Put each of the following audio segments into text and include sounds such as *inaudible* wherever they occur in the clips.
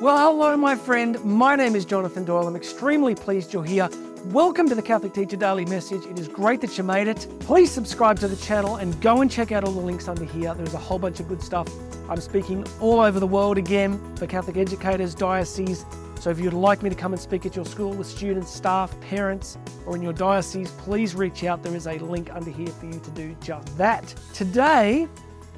Well, hello, my friend. My name is Jonathan Doyle. I'm extremely pleased you're here. Welcome to the Catholic Teacher Daily Message. It is great that you made it. Please subscribe to the channel and go and check out all the links under here. There's a whole bunch of good stuff. I'm speaking all over the world again for Catholic educators, dioceses. So if you'd like me to come and speak at your school with students, staff, parents, or in your diocese, please reach out. There is a link under here for you to do just that. Today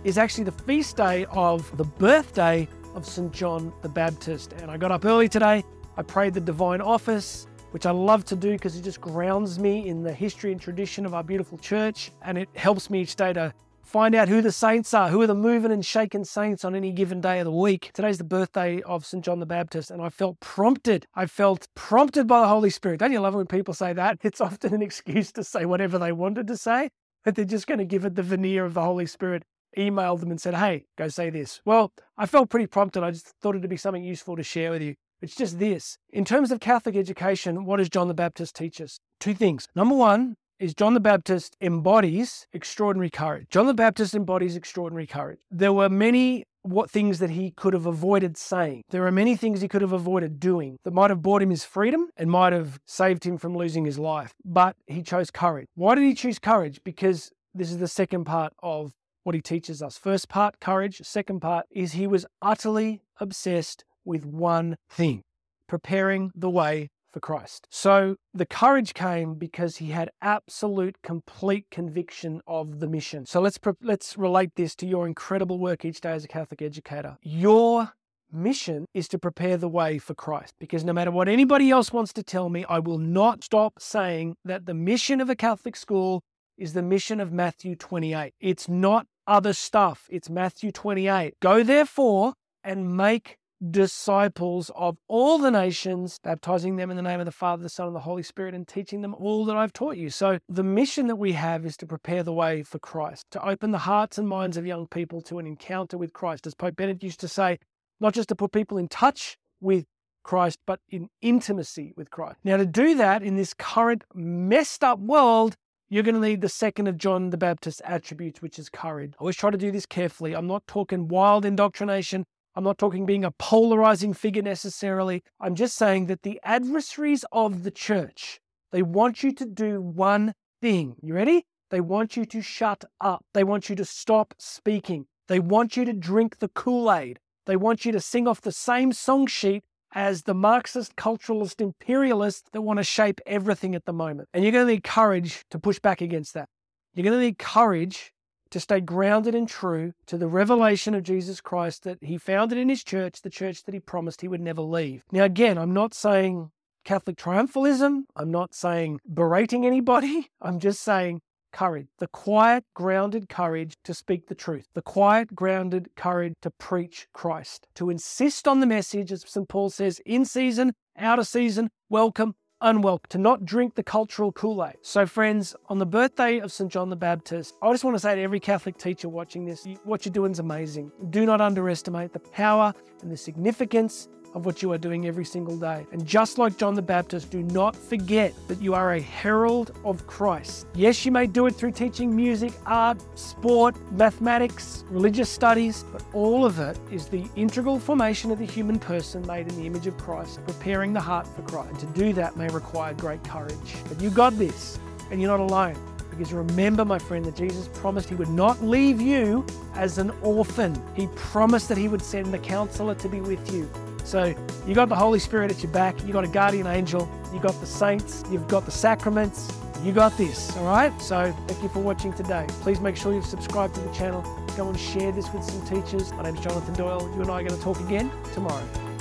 is actually the feast day of the birthday of St. John the Baptist. And I got up early today. I prayed the divine office, which I love to do because it just grounds me in the history and tradition of our beautiful church. And it helps me each day to find out who the saints are, who are the moving and shaking saints on any given day of the week. Today's the birthday of St. John the Baptist, and I felt prompted. I felt prompted by the Holy Spirit. Don't you love it when people say that? It's often an excuse to say whatever they wanted to say, but they're just going to give it the veneer of the Holy Spirit emailed them and said, hey, go say this. Well, I felt pretty prompted. I just thought it'd be something useful to share with you. It's just this. In terms of Catholic education, what does John the Baptist teach us? Two things. Number one is John the Baptist embodies extraordinary courage. John the Baptist embodies extraordinary courage. There were many what things that he could have avoided saying. There are many things he could have avoided doing that might have bought him his freedom and might have saved him from losing his life. But he chose courage. Why did he choose courage? Because this is the second part of what he teaches us. First part, courage. Second part is he was utterly obsessed with one thing preparing the way for Christ. So the courage came because he had absolute, complete conviction of the mission. So let's let's relate this to your incredible work each day as a Catholic educator. Your mission is to prepare the way for Christ. Because no matter what anybody else wants to tell me, I will not stop saying that the mission of a Catholic school is the mission of Matthew 28. It's not other stuff. It's Matthew 28. Go therefore and make disciples of all the nations, baptizing them in the name of the Father, the Son, and the Holy Spirit, and teaching them all that I've taught you. So, the mission that we have is to prepare the way for Christ, to open the hearts and minds of young people to an encounter with Christ. As Pope Benedict used to say, not just to put people in touch with Christ, but in intimacy with Christ. Now, to do that in this current messed up world, you're going to need the second of John the Baptist's attributes, which is courage. I always try to do this carefully. I'm not talking wild indoctrination. I'm not talking being a polarizing figure necessarily. I'm just saying that the adversaries of the church, they want you to do one thing. You ready? They want you to shut up. They want you to stop speaking. They want you to drink the Kool Aid. They want you to sing off the same song sheet as the Marxist, culturalist, imperialists that want to shape everything at the moment. And you're going to need courage to push back against that. You're going to need courage to stay grounded and true to the revelation of Jesus Christ that he founded in his church, the church that he promised he would never leave. Now, again, I'm not saying Catholic triumphalism. I'm not saying berating anybody. *laughs* I'm just saying courage, the quiet, grounded courage to speak the truth, the quiet, grounded courage to preach Christ, to insist on the message, as St. Paul says, in season, out of season, welcome, unwelcome, to not drink the cultural Kool Aid. So, friends, on the birthday of St. John the Baptist, I just want to say to every Catholic teacher watching this, what you're doing is amazing. Do not underestimate the power and the significance of what you are doing every single day. And just like John the Baptist, do not forget that you are a herald of Christ. Yes, you may do it through teaching music, art, sport, mathematics, religious studies, but all of it is the integral formation of the human person made in the image of Christ, preparing the heart for Christ. And to do that may require great courage. But you got this, and you're not alone. Because remember, my friend, that Jesus promised he would not leave you as an orphan. He promised that he would send the counselor to be with you. So you got the Holy Spirit at your back, you got a guardian angel, you got the saints, you've got the sacraments, you got this, all right? So thank you for watching today. Please make sure you've subscribed to the channel. Go and share this with some teachers. My name is Jonathan Doyle. You and I are going to talk again tomorrow.